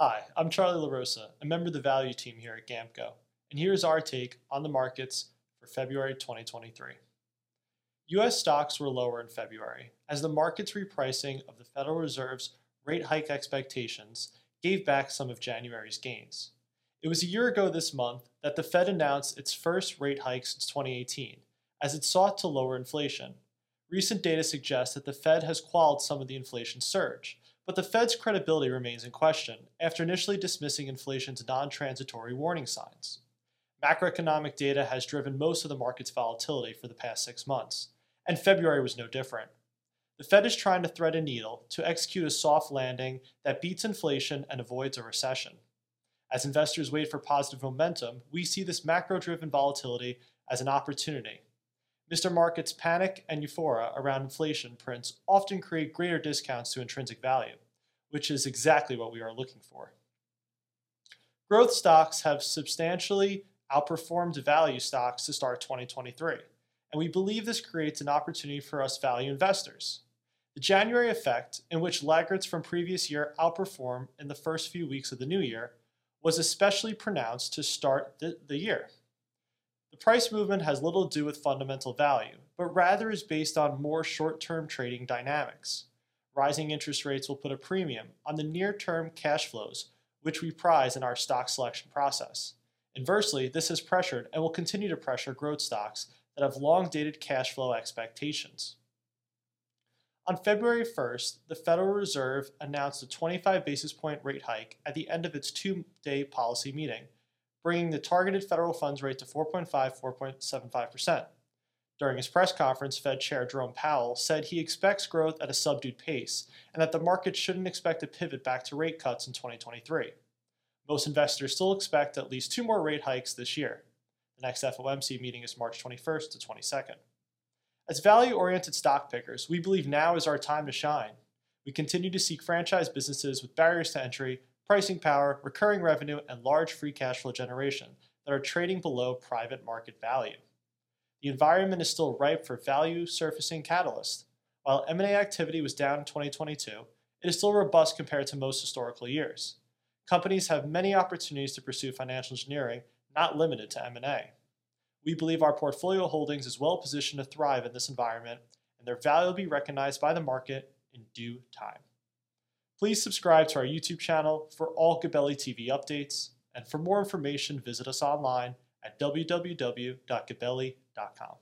Hi, I'm Charlie LaRosa, a member of the value team here at GAMCO, and here's our take on the markets for February 2023. U.S. stocks were lower in February as the market's repricing of the Federal Reserve's rate hike expectations gave back some of January's gains. It was a year ago this month that the Fed announced its first rate hike since 2018 as it sought to lower inflation. Recent data suggests that the Fed has quelled some of the inflation surge, but the Fed's credibility remains in question after initially dismissing inflation's non transitory warning signs. Macroeconomic data has driven most of the market's volatility for the past six months, and February was no different. The Fed is trying to thread a needle to execute a soft landing that beats inflation and avoids a recession. As investors wait for positive momentum, we see this macro driven volatility as an opportunity. Mr. Market's panic and euphoria around inflation prints often create greater discounts to intrinsic value, which is exactly what we are looking for. Growth stocks have substantially outperformed value stocks to start 2023, and we believe this creates an opportunity for us value investors. The January effect, in which laggards from previous year outperform in the first few weeks of the new year, was especially pronounced to start the, the year. The price movement has little to do with fundamental value, but rather is based on more short term trading dynamics. Rising interest rates will put a premium on the near term cash flows, which we prize in our stock selection process. Inversely, this has pressured and will continue to pressure growth stocks that have long dated cash flow expectations. On February 1st, the Federal Reserve announced a 25 basis point rate hike at the end of its two day policy meeting, bringing the targeted federal funds rate to 4.5 4.75%. During his press conference, Fed Chair Jerome Powell said he expects growth at a subdued pace and that the market shouldn't expect a pivot back to rate cuts in 2023. Most investors still expect at least two more rate hikes this year. The next FOMC meeting is March 21st to 22nd. As value oriented stock pickers, we believe now is our time to shine. We continue to seek franchise businesses with barriers to entry, pricing power, recurring revenue, and large free cash flow generation that are trading below private market value. The environment is still ripe for value surfacing catalysts. While M&A activity was down in 2022, it is still robust compared to most historical years. Companies have many opportunities to pursue financial engineering, not limited to M&A. We believe our portfolio holdings is well positioned to thrive in this environment, and their value will be recognized by the market in due time. Please subscribe to our YouTube channel for all Gabelli TV updates, and for more information, visit us online at www.gabelli.com.